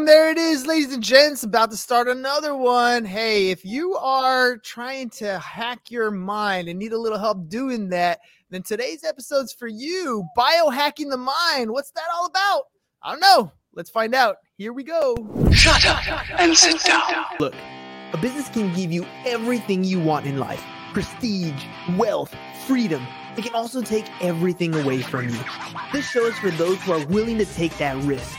Boom, there it is, ladies and gents. About to start another one. Hey, if you are trying to hack your mind and need a little help doing that, then today's episode's for you. Biohacking the mind. What's that all about? I don't know. Let's find out. Here we go. Shut up and sit down. Look, a business can give you everything you want in life prestige, wealth, freedom. It can also take everything away from you. This show is for those who are willing to take that risk.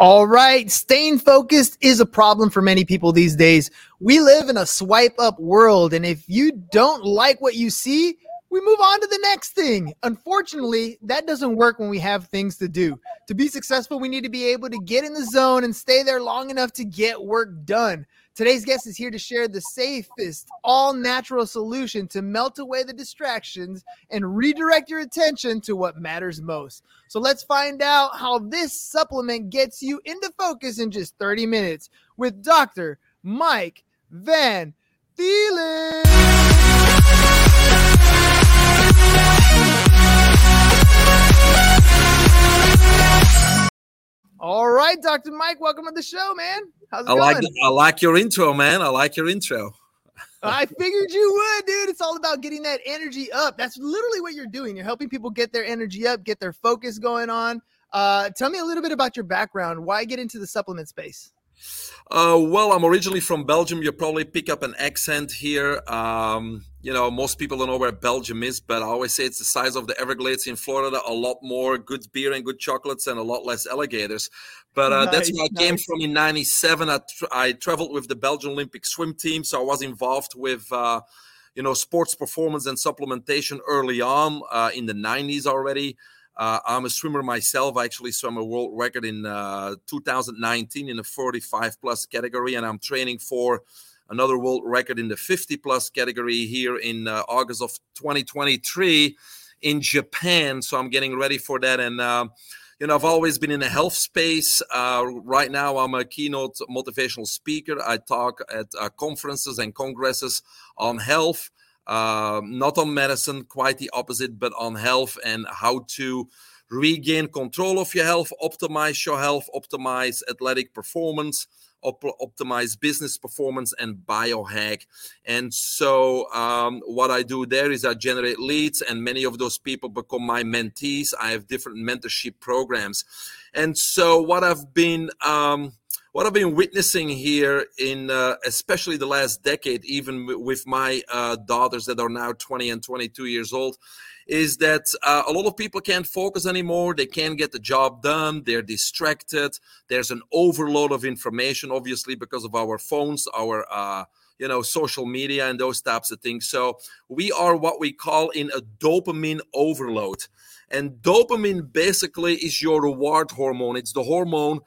All right, staying focused is a problem for many people these days. We live in a swipe up world, and if you don't like what you see, we move on to the next thing. Unfortunately, that doesn't work when we have things to do. To be successful, we need to be able to get in the zone and stay there long enough to get work done. Today's guest is here to share the safest, all natural solution to melt away the distractions and redirect your attention to what matters most. So let's find out how this supplement gets you into focus in just 30 minutes with Dr. Mike Van Thielen. All right, Dr. Mike, welcome to the show, man. How's it I going? like I like your intro, man. I like your intro. I figured you would, dude. It's all about getting that energy up. That's literally what you're doing. You're helping people get their energy up, get their focus going on. Uh, tell me a little bit about your background. Why get into the supplement space? Uh, well, I'm originally from Belgium. You probably pick up an accent here. Um, you know, most people don't know where Belgium is, but I always say it's the size of the Everglades in Florida. A lot more good beer and good chocolates, and a lot less alligators. But uh, that's Nice, where I came from in '97. I, tra- I traveled with the Belgian Olympic swim team, so I was involved with. Uh, you know, sports performance and supplementation early on uh, in the 90s already. Uh, I'm a swimmer myself. Actually swam a world record in uh, 2019 in the 45 plus category, and I'm training for another world record in the 50 plus category here in uh, August of 2023 in Japan. So I'm getting ready for that. And, uh, you know, I've always been in the health space. Uh, right now, I'm a keynote motivational speaker. I talk at uh, conferences and congresses on health um, not on medicine, quite the opposite, but on health and how to regain control of your health, optimize your health, optimize athletic performance, op- optimize business performance, and biohack. And so, um, what I do there is I generate leads, and many of those people become my mentees. I have different mentorship programs. And so, what I've been um, what I've been witnessing here in uh, especially the last decade, even w- with my uh, daughters that are now 20 and 22 years old, is that uh, a lot of people can't focus anymore. They can't get the job done. They're distracted. There's an overload of information, obviously, because of our phones, our uh, you know social media and those types of things. So we are what we call in a dopamine overload. And dopamine basically is your reward hormone. It's the hormone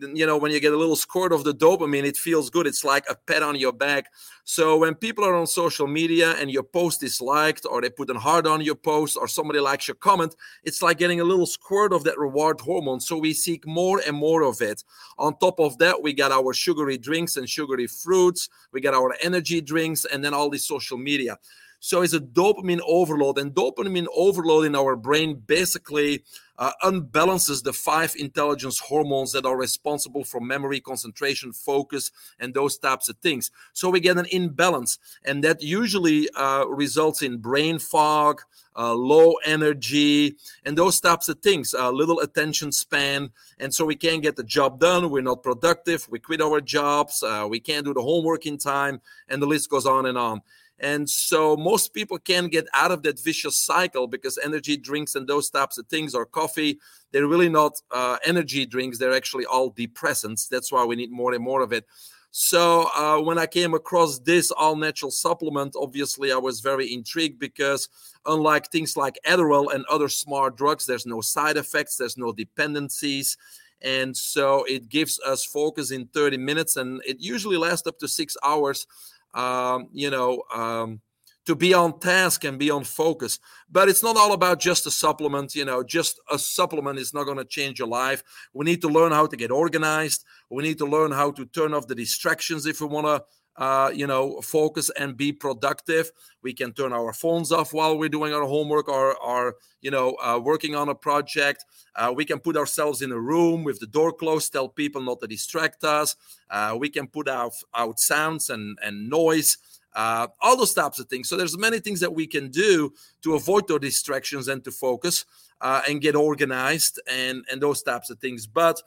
you know when you get a little squirt of the dopamine it feels good. It's like a pat on your back. So when people are on social media and your post is liked or they put a heart on your post or somebody likes your comment it's like getting a little squirt of that reward hormone. So we seek more and more of it. On top of that we got our sugary drinks and sugary fruits. We got our energy drinks and then all this social media so it's a dopamine overload and dopamine overload in our brain basically uh, unbalances the five intelligence hormones that are responsible for memory, concentration, focus, and those types of things. So we get an imbalance, and that usually uh, results in brain fog, uh, low energy, and those types of things, uh, little attention span. And so we can't get the job done. We're not productive. We quit our jobs. Uh, we can't do the homework in time, and the list goes on and on. And so most people can't get out of that vicious cycle because energy drinks and those types of things or coffee, they're really not uh, energy drinks. They're actually all depressants. That's why we need more and more of it. So uh, when I came across this all natural supplement, obviously I was very intrigued because unlike things like Adderall and other smart drugs, there's no side effects, there's no dependencies. And so it gives us focus in 30 minutes and it usually lasts up to six hours um, you know, um, to be on task and be on focus. But it's not all about just a supplement. You know, just a supplement is not going to change your life. We need to learn how to get organized. We need to learn how to turn off the distractions if we want to uh, you know, focus and be productive. We can turn our phones off while we're doing our homework or, or you know, uh, working on a project. Uh, we can put ourselves in a room with the door closed, tell people not to distract us. Uh, we can put out, out sounds and, and noise. Uh, all those types of things. So there's many things that we can do to avoid those distractions and to focus uh, and get organized and and those types of things. But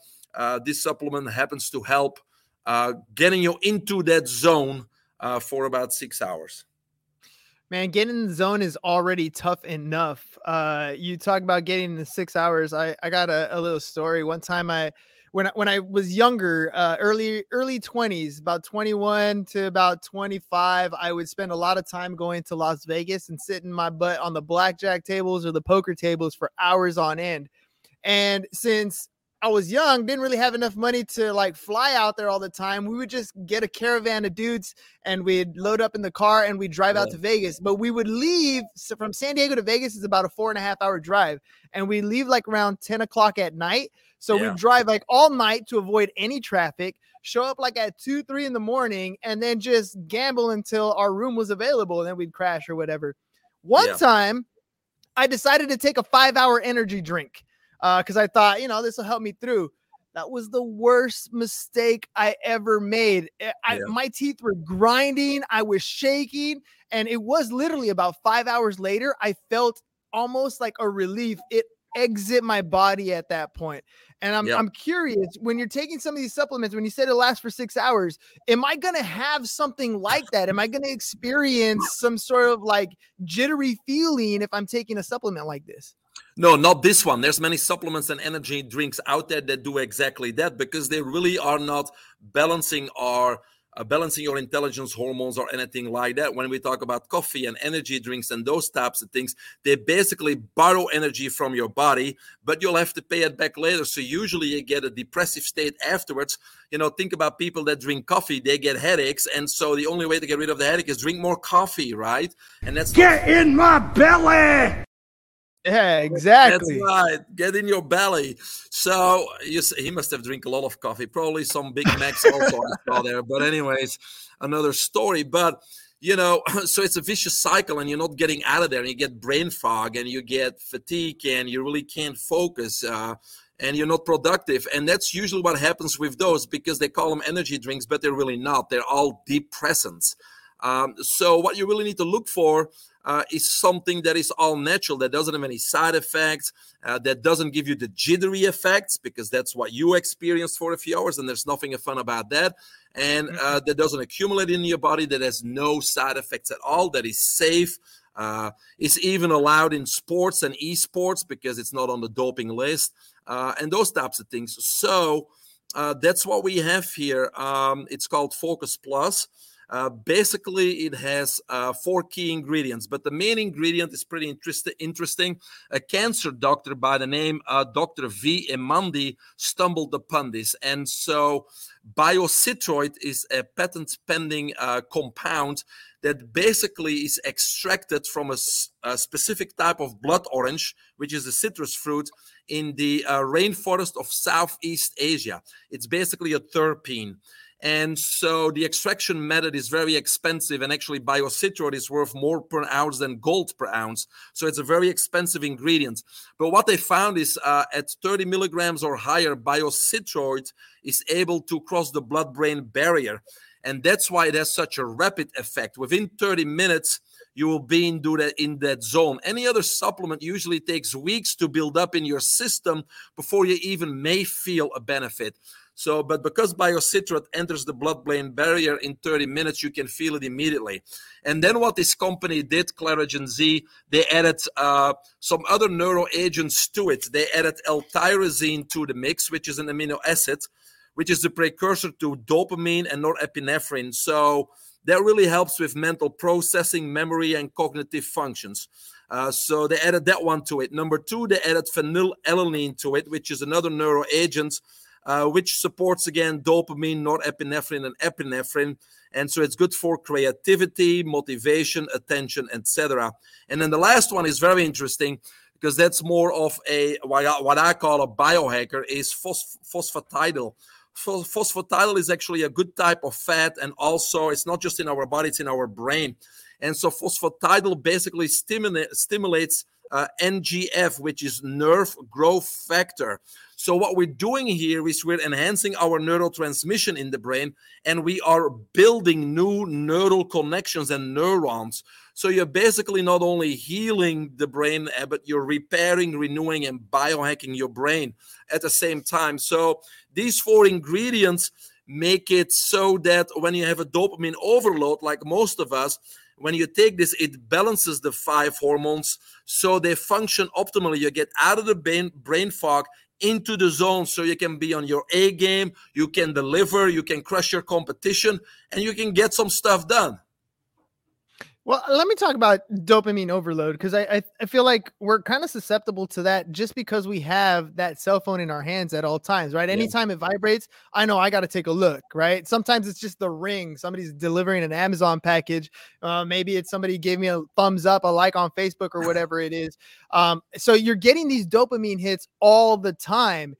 this supplement happens to help uh, getting you into that zone uh, for about six hours. Man, getting in the zone is already tough enough. Uh, you talk about getting in the six hours. I, I got a, a little story. One time I when I, when I was younger, uh, early early 20s, about 21 to about 25, I would spend a lot of time going to Las Vegas and sitting my butt on the blackjack tables or the poker tables for hours on end. And since I was young, didn't really have enough money to like fly out there all the time. We would just get a caravan of dudes and we'd load up in the car and we'd drive yeah. out to Vegas. But we would leave so from San Diego to Vegas is about a four and a half hour drive. And we leave like around 10 o'clock at night. So yeah. we drive like all night to avoid any traffic, show up like at two, three in the morning, and then just gamble until our room was available. And then we'd crash or whatever. One yeah. time I decided to take a five hour energy drink because uh, I thought, you know, this will help me through. That was the worst mistake I ever made. Eh, I, yeah. My teeth were grinding, I was shaking, and it was literally about five hours later. I felt almost like a relief. It exit my body at that point. And I'm, yep. I'm curious when you're taking some of these supplements, when you said it lasts for six hours, am I going to have something like that? Am I going to experience some sort of like jittery feeling if I'm taking a supplement like this? No, not this one. There's many supplements and energy drinks out there that do exactly that because they really are not balancing our uh, balancing your intelligence hormones or anything like that. When we talk about coffee and energy drinks and those types of things, they basically borrow energy from your body, but you'll have to pay it back later. So usually you get a depressive state afterwards. You know, think about people that drink coffee, they get headaches. And so the only way to get rid of the headache is drink more coffee, right? And that's get in my belly. Yeah, exactly. That's right. Get in your belly. So you see, he must have drink a lot of coffee. Probably some Big Macs also I saw there. But anyways, another story. But you know, so it's a vicious cycle, and you're not getting out of there. And you get brain fog, and you get fatigue, and you really can't focus. Uh, and you're not productive. And that's usually what happens with those because they call them energy drinks, but they're really not. They're all depressants. Um, so what you really need to look for uh, is something that is all natural, that doesn't have any side effects, uh, that doesn't give you the jittery effects, because that's what you experienced for a few hours, and there's nothing fun about that. And uh, mm-hmm. that doesn't accumulate in your body, that has no side effects at all, that is safe. Uh, it's even allowed in sports and esports because it's not on the doping list, uh, and those types of things. So uh, that's what we have here. Um, it's called Focus Plus. Uh, basically, it has uh, four key ingredients, but the main ingredient is pretty interest- interesting. A cancer doctor by the name uh, Dr. V. Emandi stumbled upon this. And so, biocitroid is a patent pending uh, compound that basically is extracted from a, a, specific type of blood orange, which is a citrus fruit in the uh, rainforest of Southeast Asia. It's basically a terpene. And so the extraction method is very expensive, and actually, biocitroid is worth more per ounce than gold per ounce. So it's a very expensive ingredient. But what they found is uh, at 30 milligrams or higher, biocitroid is able to cross the blood brain barrier. And that's why it has such a rapid effect. Within 30 minutes, you will be in, that, in that zone. Any other supplement usually takes weeks to build up in your system before you even may feel a benefit. So, but because biocitroid enters the blood-brain barrier in 30 minutes, you can feel it immediately. And then what this company did, Clarigen Z, they added uh, some other neuro agents to it. They added L-tyrosine to the mix, which is an amino acid, which is the precursor to dopamine and norepinephrine. So that really helps with mental processing, memory, and cognitive functions. Uh, so they added that one to it. Number two, they added phenylalanine to it, which is another neuro agent uh, which supports again dopamine, norepinephrine, and epinephrine. And so it's good for creativity, motivation, attention, etc. And then the last one is very interesting because that's more of a what I call a biohacker is phos- phosphatidylcholine. Phosphatidylcholine is actually a good type of fat, and also it's not just in our body; it's in our brain. And so phosphatidyl basically stimulate, stimulates uh, NGF, which is nerve growth factor. So what we're doing here is we're enhancing our neurotransmission in the brain, and we are building new neural connections and neurons. So you're basically not only healing the brain, eh, but you're repairing, renewing, and biohacking your brain at the same time. So these four ingredients make it so that when you have a dopamine overload, like most of us, when you take this, it balances the five hormones so they function optimally. You get out of the brain, brain fog into the zone so you can be on your A game, you can deliver, you can crush your competition, and you can get some stuff done. Well, let me talk about dopamine overload because I, I, I feel like we're kind of susceptible to that just because we have that cell phone in our hands at all times, right? Anytime it vibrates, I know I got to take a look, right? Sometimes it's just the ring. Somebody's delivering an Amazon package. Uh, maybe it's somebody gave me a thumbs up, a like on Facebook, or whatever it is. Um, so you're getting these dopamine hits all the time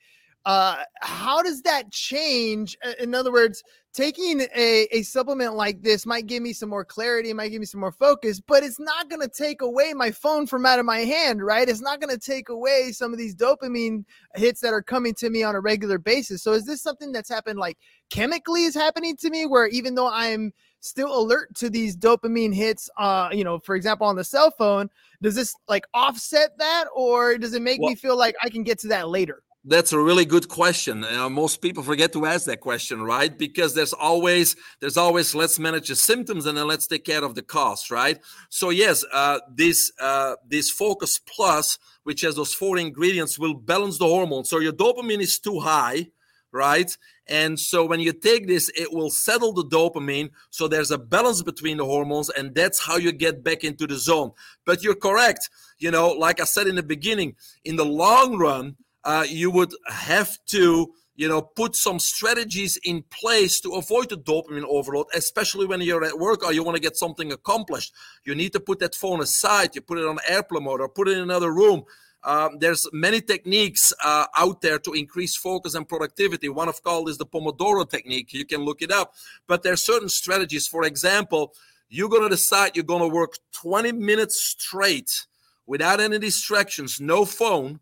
uh, how does that change? In other words, taking a, a supplement like this might give me some more clarity, might give me some more focus, but it's not going to take away my phone from out of my hand, right? It's not going to take away some of these dopamine hits that are coming to me on a regular basis. So is this something that's happened like chemically is happening to me where even though I'm still alert to these dopamine hits, uh, you know, for example, on the cell phone, does this like offset that or does it make well, me feel like I can get to that later? That's a really good question. Uh, most people forget to ask that question, right? Because there's always there's always let's manage the symptoms and then let's take care of the cost, right? So yes, uh, this uh, this Focus Plus, which has those four ingredients, will balance the hormones. So your dopamine is too high, right? And so when you take this, it will settle the dopamine. So there's a balance between the hormones, and that's how you get back into the zone. But you're correct. You know, like I said in the beginning, in the long run uh, you would have to you know put some strategies in place to avoid the dopamine overload especially when you're at work or you want to get something accomplished. You need to put that phone aside you put it on airplane mode or put it in another room. Um, there's many techniques uh, out there to increase focus and productivity. One of called is the pomodoro technique. You can look it up. But there are certain strategies. For example you're going to decide you're going to work 20 minutes straight without any distractions no phone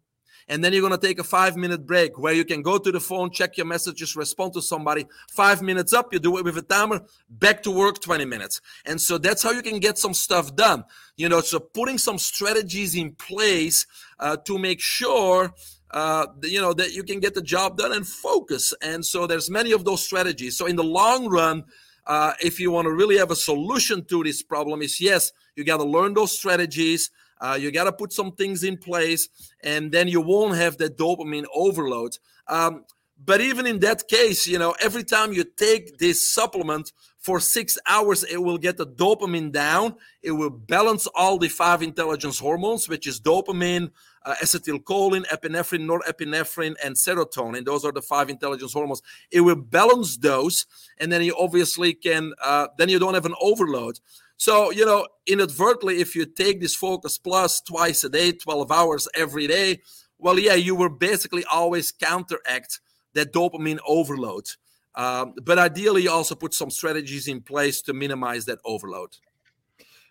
and then you're going to take a five minute break where you can go to the phone, check your messages, respond to somebody. Five minutes up, you do it with a timer, back to work 20 minutes. And so that's how you can get some stuff done. You know, so putting some strategies in place uh, to make sure uh, you know that you can get the job done and focus and so there's many of those strategies so in the long run uh, if you want to really have a solution to this problem is yes you got to learn those strategies uh, you got to put some things in place, and then you won't have that dopamine overload. Um, but even in that case, you know, every time you take this supplement for six hours, it will get the dopamine down. It will balance all the five intelligence hormones, which is dopamine, uh, acetylcholine, epinephrine, norepinephrine, and serotonin. Those are the five intelligence hormones. It will balance those, and then you obviously can. Uh, then you don't have an overload. So, you know, inadvertently, if you take this Focus Plus twice a day, 12 hours every day, well, yeah, you will basically always counteract that dopamine overload. Um, but ideally, you also put some strategies in place to minimize that overload.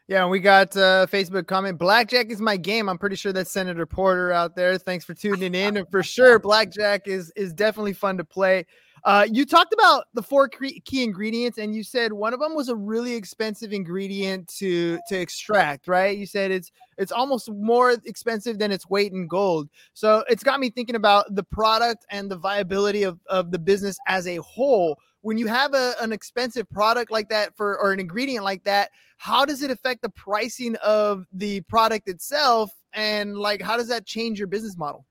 Yeah, we got uh, Facebook comment. Blackjack is my game. I'm pretty sure that's Senator Porter out there. Thanks for tuning in. And for sure, Blackjack is is definitely fun to play. Uh, you talked about the four key ingredients, and you said one of them was a really expensive ingredient to to extract. Right? You said it's it's almost more expensive than its weight in gold. So it's got me thinking about the product and the viability of of the business as a whole. When you have a, an expensive product like that for or an ingredient like that, how does it affect the pricing of the product itself? And like, how does that change your business model?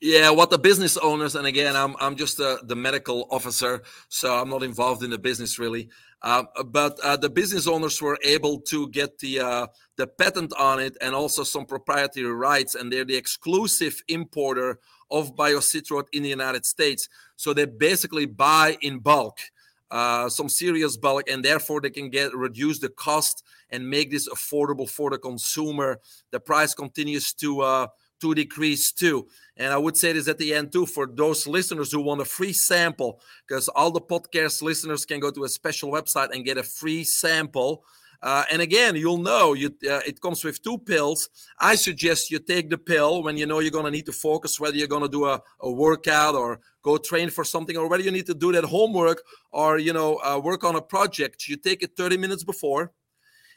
Yeah, what the business owners, and again, I'm I'm just uh, the medical officer, so I'm not involved in the business really. Uh, but uh, the business owners were able to get the uh, the patent on it and also some proprietary rights, and they're the exclusive importer of Biocitroid in the United States. So they basically buy in bulk, uh, some serious bulk, and therefore they can get reduce the cost and make this affordable for the consumer. The price continues to to decrease too. And I would say this at the end too for those listeners who want a free sample, because all the podcast listeners can go to a special website and get a free sample. Uh, and again, you'll know you, uh, it comes with two pills. I suggest you take the pill when you know you're going to need to focus, whether you're going to do a, a, workout or go train for something, or whether you need to do that homework or you know uh, work on a project. You take it 30 minutes before,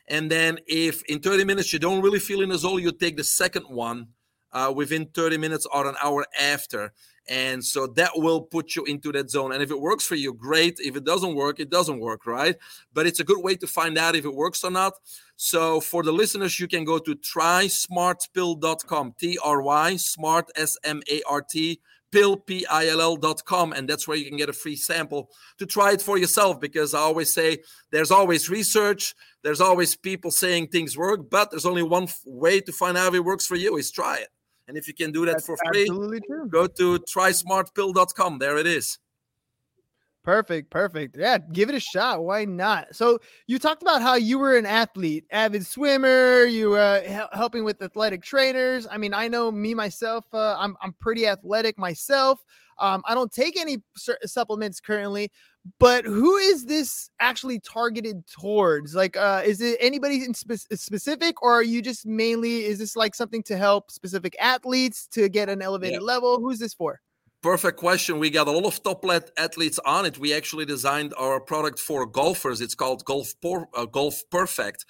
and then if in 30 minutes you don't really feel in the zone, you take the second one uh, within 30 minutes or an hour after. And so that will put you into that zone. And if it works for you, great. If it doesn't work, it doesn't work, right? But it's a good way to find out if it works or not. So for the listeners, you can go to trysmartpill.com, T R Y, smart, S M A R T, pill, P I L L.com. And that's where you can get a free sample to try it for yourself. Because I always say there's always research, there's always people saying things work, but there's only one way to find out if it works for you is try it. And if you can do that That's for free, go to trysmartpill.com. There it is. Perfect, perfect. Yeah, give it a shot. Why not? So you talked about how you were an athlete, avid swimmer. You were uh, helping with athletic trainers. I mean, I know me myself. Uh, I'm I'm pretty athletic myself. Um, I don't take any supplements currently, but who is this actually targeted towards? Like, uh, is it anybody in spe- specific, or are you just mainly? Is this like something to help specific athletes to get an elevated yeah. level? Who's this for? Perfect question. We got a lot of top athletes on it. We actually designed our product for golfers. It's called Golf Por- uh, Golf Perfect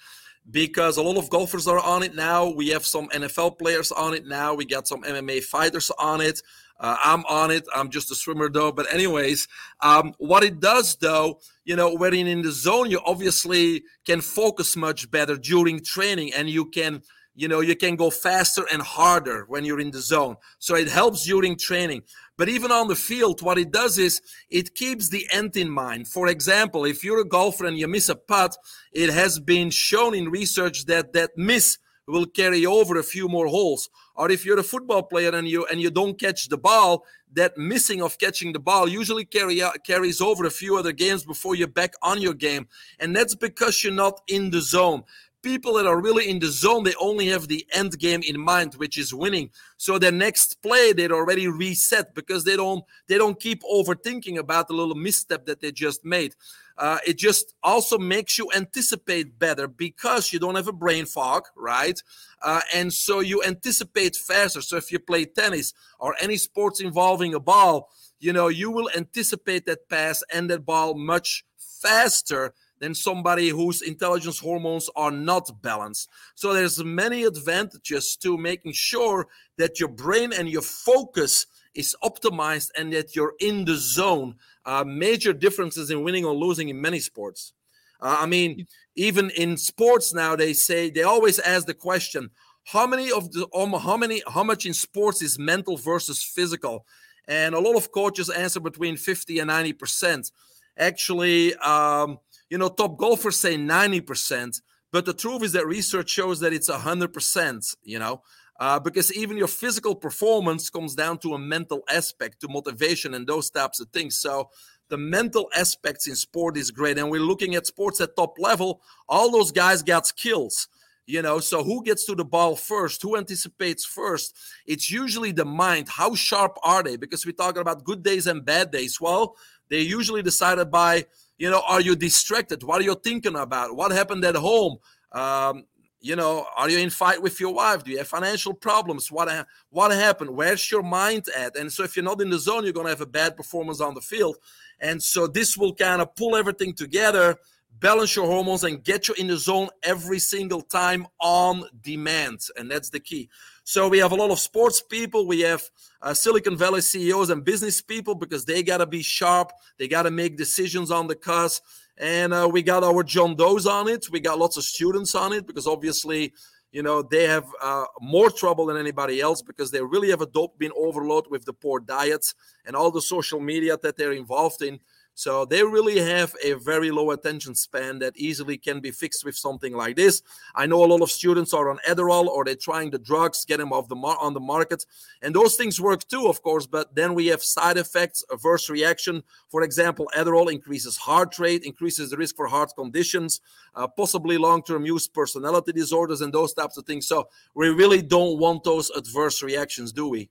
because a lot of golfers are on it now. We have some NFL players on it now. We got some MMA fighters on it. Uh, I'm on it. I'm just a swimmer though. But anyways, um, what it does though, you know, when in the zone, you obviously can focus much better during training, and you can, you know, you can go faster and harder when you're in the zone. So it helps during training. But even on the field, what it does is it keeps the end in mind. For example, if you're a golfer and you miss a putt, it has been shown in research that that miss will carry over a few more holes. Or if you're a football player and you and you don't catch the ball, that missing of catching the ball usually carry uh, carries over a few other games before you're back on your game. And that's because you're not in the zone people that are really in the zone, they only have the end game in mind, which is winning. So their next play, they're already reset because they don't they don't keep overthinking about the little misstep that they just made. Uh, it just also makes you anticipate better because you don't have a brain fog, right? Uh, and so you anticipate faster. So if you play tennis or any sports involving a ball, you know you will anticipate that pass and that ball much faster than somebody whose intelligence hormones are not balanced. So there's many advantages to making sure that your brain and your focus is optimized and that you're in the zone. Uh, major differences in winning or losing in many sports. Uh, I mean, even in sports now, they say they always ask the question: How many of the um, how many how much in sports is mental versus physical? And a lot of coaches answer between fifty and ninety percent. Actually, um, you know, top golfers say 90%, but the truth is that research shows that it's 100%, you know, uh, because even your physical performance comes down to a mental aspect, to motivation and those types of things. So the mental aspects in sport is great. And we're looking at sports at top level. All those guys got skills you know so who gets to the ball first who anticipates first it's usually the mind how sharp are they because we're talking about good days and bad days well they're usually decided by you know, are you distracted? What are you thinking about? What happened at home? Um, you know, are you in fight with your wife? Do you have financial problems? What what happened? Where's your mind at? And so if you're not in the zone, you're going to have a bad performance on the field. And so this will kind of pull everything together, balance your hormones, and get you in the zone every single time on demand. And that's the key. So we have a lot of sports people. We have uh, Silicon Valley CEOs and business people because they got to be sharp. They got to make decisions on the cusp. And uh, we got our John Does on it. We got lots of students on it because obviously, you know they have uh, more trouble than anybody else because they really have a dope dopamine overload with the poor diets and all the social media that they're involved in so they really have a very low attention span that easily can be fixed with something like this. I know a lot of students are on Adderall or they're trying the drugs, get them off the mar- on the market, and those things work too, of course. But then we have side effects, adverse reaction. For example, Adderall increases heart rate, increases the risk for heart conditions, uh, possibly long-term use personality disorders, and those types of things. So we really don't want those adverse reactions, do we?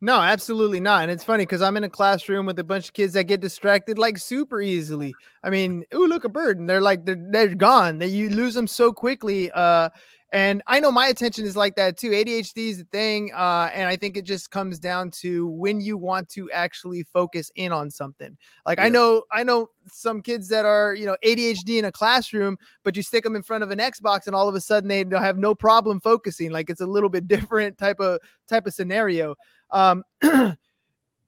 No, absolutely not. And it's funny because I'm in a classroom with a bunch of kids that get distracted like super easily. I mean, ooh, look a bird, and they're like they're they're gone. That you lose them so quickly. Uh, and I know my attention is like that too. ADHD is a thing, uh, and I think it just comes down to when you want to actually focus in on something. Like yeah. I know, I know some kids that are you know ADHD in a classroom, but you stick them in front of an Xbox, and all of a sudden they have no problem focusing. Like it's a little bit different type of type of scenario. Um, you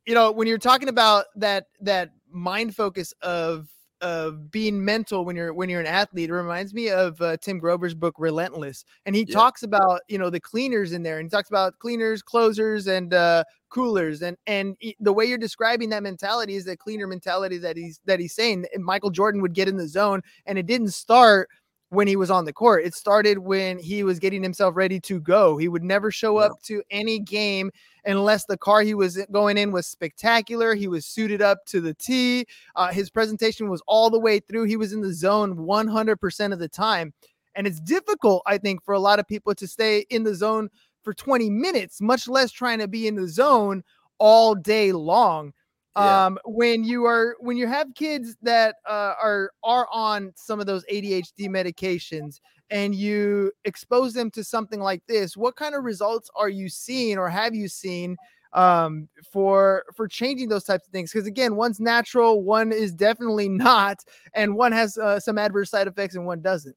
know, when you're talking about that that mind focus of of being mental when you're when you're an athlete it reminds me of uh, tim grover's book relentless and he yeah. talks about you know the cleaners in there and he talks about cleaners closers and uh, coolers and and the way you're describing that mentality is the cleaner mentality that he's that he's saying michael jordan would get in the zone and it didn't start when he was on the court. It started when he was getting himself ready to go. He would never show up to any game unless the car he was going in was spectacular. He was suited up to the T. Uh, his presentation was all the way through. He was in the zone 100% of the time. And it's difficult, I think, for a lot of people to stay in the zone for 20 minutes, much less trying to be in the zone all day long yeah. um when you are when you have kids that uh, are are on some of those ADHD medications and you expose them to something like this what kind of results are you seeing or have you seen um for for changing those types of things because again one's natural one is definitely not and one has uh, some adverse side effects and one doesn't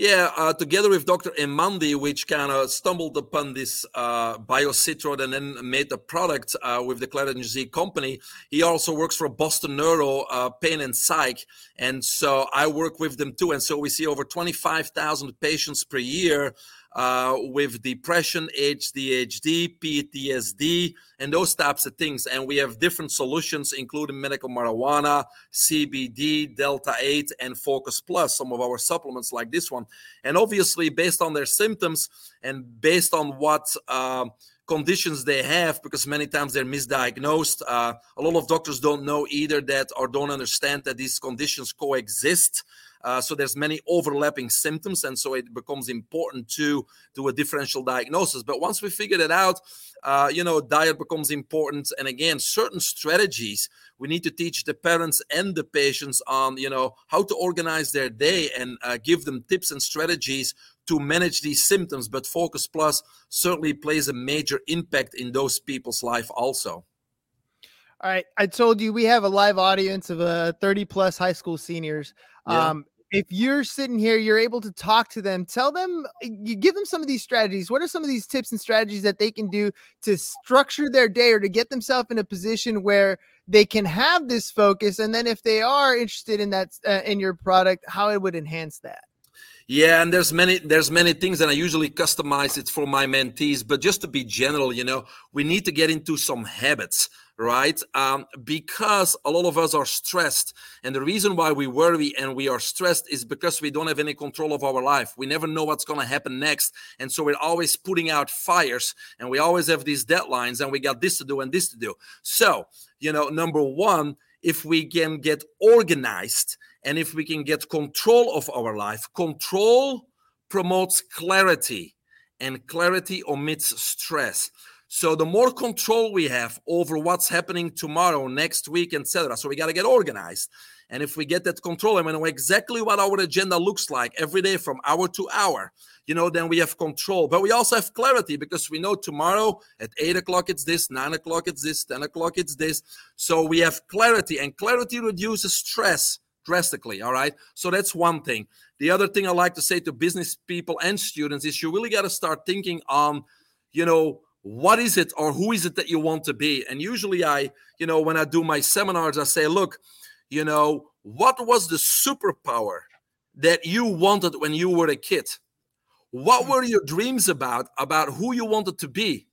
yeah, uh, together with Dr. Emandi, which kind of stumbled upon this uh, BioCitroid and then made the product uh, with the Clarigen Z company. He also works for Boston Neuro uh, Pain and Psych. And so I work with them too. And so we see over 25,000 patients per year uh, with depression, ADHD, PTSD, and those types of things. And we have different solutions, including medical marijuana, CBD, Delta 8, and Focus Plus, some of our supplements like this one. And obviously, based on their symptoms and based on what uh, conditions they have, because many times they're misdiagnosed, uh, a lot of doctors don't know either that or don't understand that these conditions coexist. Uh, so there's many overlapping symptoms, and so it becomes important to do a differential diagnosis. But once we figure that out, uh, you know, diet becomes important. And again, certain strategies we need to teach the parents and the patients on, you know, how to organize their day and uh, give them tips and strategies to manage these symptoms. But Focus Plus certainly plays a major impact in those people's life also. All right. I told you we have a live audience of uh, 30 plus high school seniors. Yeah. Um, if you're sitting here, you're able to talk to them, tell them, you give them some of these strategies. What are some of these tips and strategies that they can do to structure their day or to get themselves in a position where they can have this focus? And then if they are interested in that, uh, in your product, how it would enhance that? Yeah, and there's many there's many things, and I usually customize it for my mentees. But just to be general, you know, we need to get into some habits right? Um, because a lot of us are stressed. And the reason why we worry and we are stressed is because we don't have any control of our life. We never know what's going to happen next. And so we're always putting out fires and we always have these deadlines and we got this to do and this to do. So, you know, number one, if we can get organized and if we can get control of our life, control promotes clarity and clarity omits stress. So the more control we have over what's happening tomorrow, next week, etc. So we got to get organized. And if we get that control and we know exactly what our agenda looks like every day from hour to hour, you know, then we have control. But we also have clarity because we know tomorrow at eight o'clock it's this, nine o'clock it's this, 10 o'clock it's this. So we have clarity, and clarity reduces stress drastically. All right. So that's one thing. The other thing I like to say to business people and students is you really got to start thinking on, you know, what is it or who is it that you want to be and usually i you know when i do my seminars i say look you know what was the superpower that you wanted when you were a kid What hmm. were your dreams about? About who you wanted to be?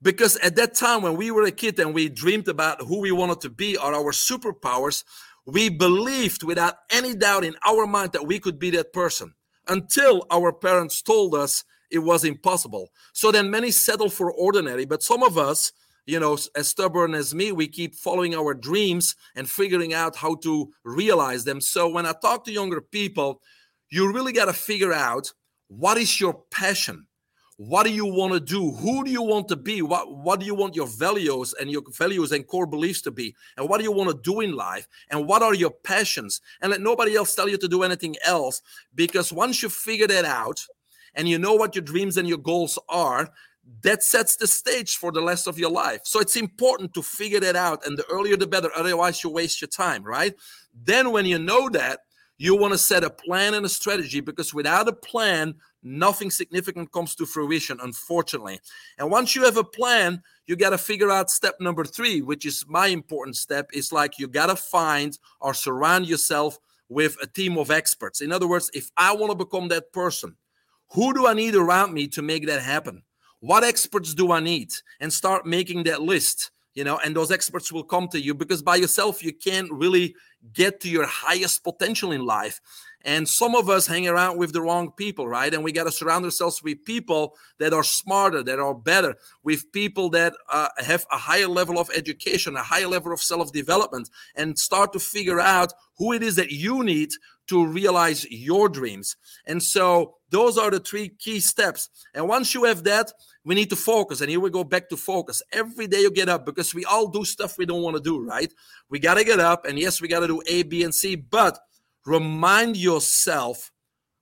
Because at that time, when we were a kid and we dreamed about who we wanted to be or our superpowers, we believed without any doubt in our mind that we could be that person until our parents told us it was impossible. So then many settle for ordinary, but some of us, you know, as stubborn as me, we keep following our dreams and figuring out how to realize them. So when I talk to younger people, you really got to figure out what is your passion? What do you want to do? Who do you want to be? What what do you want your values and your values and core beliefs to be? And what do you want to do in life? And what are your passions? And let nobody else tell you to do anything else because once you figure that out and you know what your dreams and your goals are, that sets the stage for the rest of your life. So it's important to figure that out and the earlier the better otherwise you waste your time, right? Then when you know that, you want to set a plan and a strategy because without a plan, nothing significant comes to fruition, unfortunately. And once you have a plan, you got to figure out step number three, which is my important step. Is like you got to find or surround yourself with a team of experts. In other words, if I want to become that person, who do I need around me to make that happen? What experts do I need? And start making that list you know and those experts will come to you because by yourself you can't really get to your highest potential in life and some of us hang around with the wrong people right and we got to surround ourselves with people that are smarter that are better with people that uh, have a higher level of education a higher level of self-development and start to figure out who it is that you need to realize your dreams. And so those are the three key steps. And once you have that we need to focus. And here we go back to focus. Every day you get up because we all do stuff we don't want to do right? We got to get up and yes we got to do a b and c but remind yourself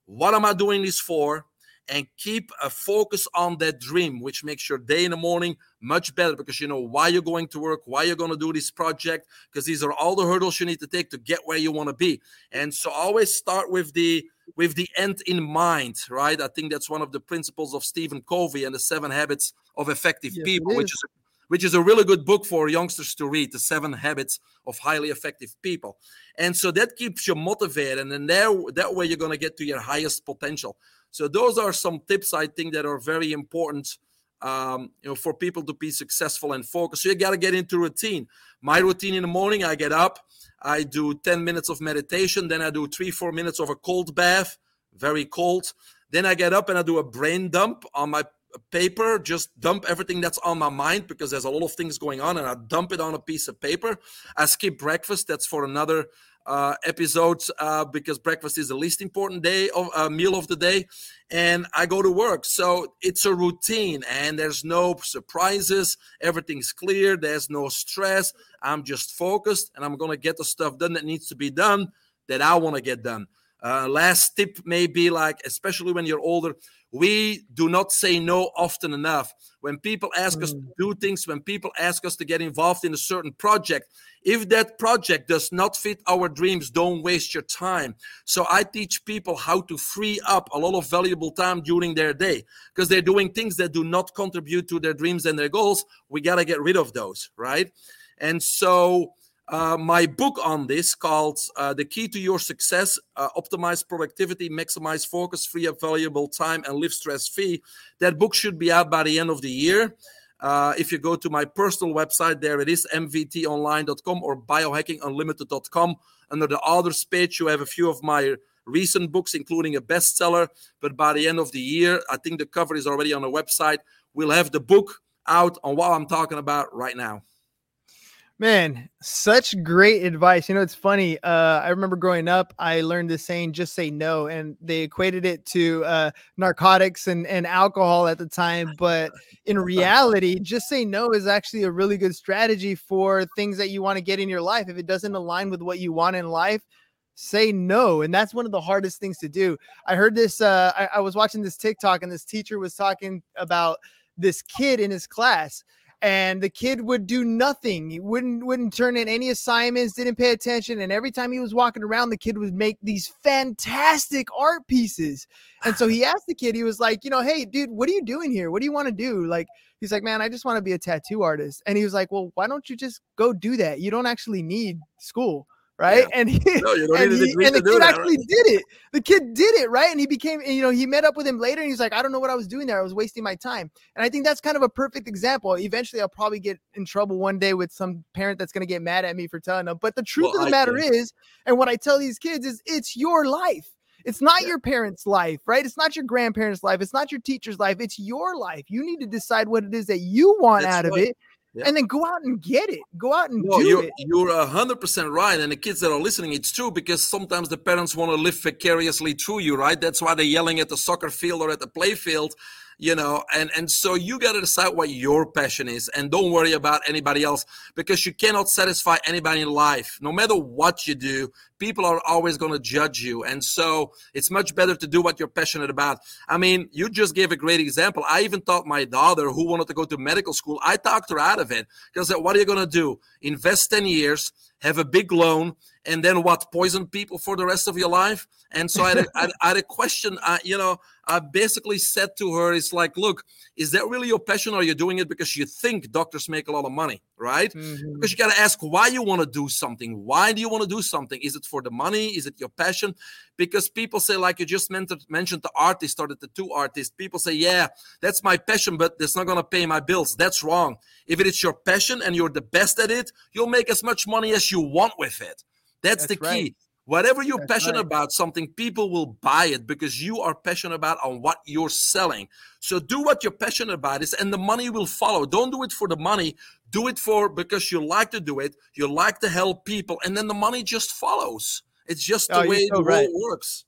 what am i doing this for and keep a focus on that dream which makes your day in the morning much better because you know why you're going to work why you're going to do this project because these are all the hurdles you need to take to get where you want to be and so always start with the with the end in mind, right? I think that's one of the principles of Stephen Covey and the Seven Habits of Effective yes, People, which is which is a really good book for youngsters to read, The Seven Habits of Highly Effective People. And so that keeps you motivated, and then there that way you're going to get to your highest potential. So those are some tips I think that are very important. Um, you know, for people to be successful and focused. So you got to get into routine. My routine in the morning, I get up, I do 10 minutes of meditation. Then I do three, four minutes of a cold bath, very cold. Then I get up and I do a brain dump on my paper, just dump everything that's on my mind because there's a lot of things going on and I dump it on a piece of paper. I skip breakfast. That's for another uh, episodes uh, because breakfast is the least important day of uh, meal of the day, and I go to work. So it's a routine, and there's no surprises. Everything's clear. There's no stress. I'm just focused, and I'm gonna get the stuff done that needs to be done that I want to get done. Uh, last tip may be like, especially when you're older, we do not say no often enough. When people ask mm. us to mm. do things, when people ask us to get involved in a certain project, if that project does not fit our dreams, don't waste your time. So I teach people how to free up a lot of valuable time during their day because they're doing things that do not contribute to their dreams and their goals. We got to get rid of those, right? And so uh, my book on this called uh, The Key to Your Success uh, Optimize Productivity, Maximize Focus, Free Up Valuable Time, and Live Stress Free. That book should be out by the end of the year. Uh, if you go to my personal website, there it is mvtonline.com or biohackingunlimited.com. Under the authors page, you have a few of my recent books, including a bestseller. But by the end of the year, I think the cover is already on the website. We'll have the book out on what I'm talking about right now. Man, such great advice. You know, it's funny. Uh, I remember growing up, I learned this saying, just say no. And they equated it to uh, narcotics and, and alcohol at the time. But in reality, just say no is actually a really good strategy for things that you want to get in your life. If it doesn't align with what you want in life, say no. And that's one of the hardest things to do. I heard this, uh, I, I was watching this TikTok, and this teacher was talking about this kid in his class and the kid would do nothing. He wouldn't wouldn't turn in any assignments, didn't pay attention, and every time he was walking around, the kid would make these fantastic art pieces. And so he asked the kid, he was like, you know, hey, dude, what are you doing here? What do you want to do? Like, he's like, man, I just want to be a tattoo artist. And he was like, well, why don't you just go do that? You don't actually need school right? Yeah. And he, No, and, he- and the kid that, actually did it. The kid did it, right? And he became, and, you know, he met up with him later, and he's like, I don't know what I was doing there. I was wasting my time. And I think that's kind of a perfect example. Eventually, I'll probably get in trouble one day with some parent that's going to get mad at me for telling them. But the truth Well, of the I matter think- is, and what I tell these kids is, it's your life. It's not Yeah. your parents' life, right? It's not your grandparents' life. It's not your teacher's life. It's your life. You need to decide what it is that you want That's out of it, Yeah. and then go out and get it. Go out and No, do you're it. you're a hundred percent right, and the kids that are listening, it's true because sometimes the parents want to live vicariously through you, right? That's why they're yelling at the soccer field or at the play field, you know. And and so you got to decide what your passion is, and don't worry about anybody else because you cannot satisfy anybody in life. No matter what you do, people are always going to judge you, and so it's much better to do what you're passionate about. I mean, you just gave a great example. I even taught my daughter who wanted to go to medical school. I talked her out of it because I "What are you going to do? Invest ten years, have a big loan, and then what? Poison people for the rest of your life?" And so I had a, I, I had a question. Uh, you know, I basically said to her, "It's like, look, is that really your passion, or are you doing it because you think doctors make a lot of money, right?" Mhm. because you got to ask why you want to do something. Why do you want to do something? Is it for the money? Is it your passion? Because people say like you just mentioned, mentioned the artist or the tattoo artist people say yeah that's my passion but it's not going to pay my bills. That's wrong. If it is your passion and you're the best at it you'll make as much money as you want with it. That's, the That's key. right. Whatever you're That's passionate right. about something people will buy it because you are passionate about on what you're selling. So do what you're passionate about is and the money will follow. Don't do it for the money. Do it for because you like to do it. You like to help people and then the money just follows. It's just the Oh, you're way so the right. world works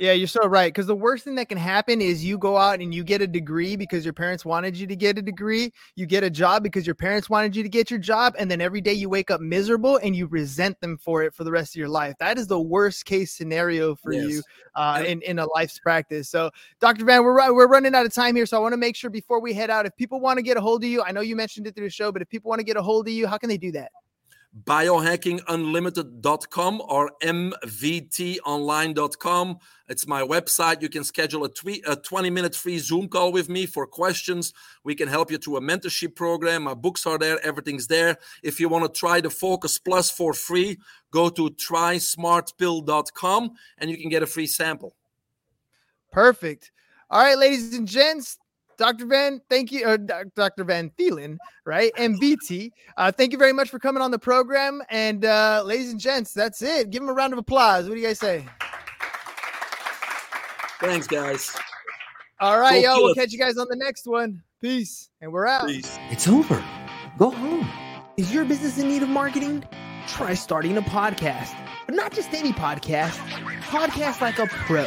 Yeah, you're so right. Because the worst thing that can happen is you go out and you get a degree because your parents wanted you to get a degree. You get a job because your parents wanted you to get your job. And then every day you wake up miserable and you resent them for it for the rest of your life. That is the worst case scenario for you uh, in, in a life's practice. So, Dr. Van, we're, we're running out of time here. So, I want to make sure before we head out, if people want to get a hold of you, I know you mentioned it through the show, but if people want to get a hold of you, how can they do that? biohackingunlimited.com or mvtonline.com. It's my website. You can schedule a, tweet, a 20 minute free Zoom call with me for questions. We can help you through a mentorship program. My books are there, everything's there. If you want to try the Focus Plus for free, go to trysmartpill.com and you can get a free sample. Perfect. All right, ladies and gents, Dr. Van, thank you, uh, Dr. Van Thielen, right? MVT. Uh, thank you very much for coming on the program. And uh, ladies and gents, that's it. Give him a round of applause. What do you guys say? Thanks, guys. All right, Go y'all. We'll it. catch you guys on the next one. Peace. And we're out. Peace. It's over. Go home. Is your business in need of marketing? Try starting a podcast. But not just any podcast, podcast like a pro.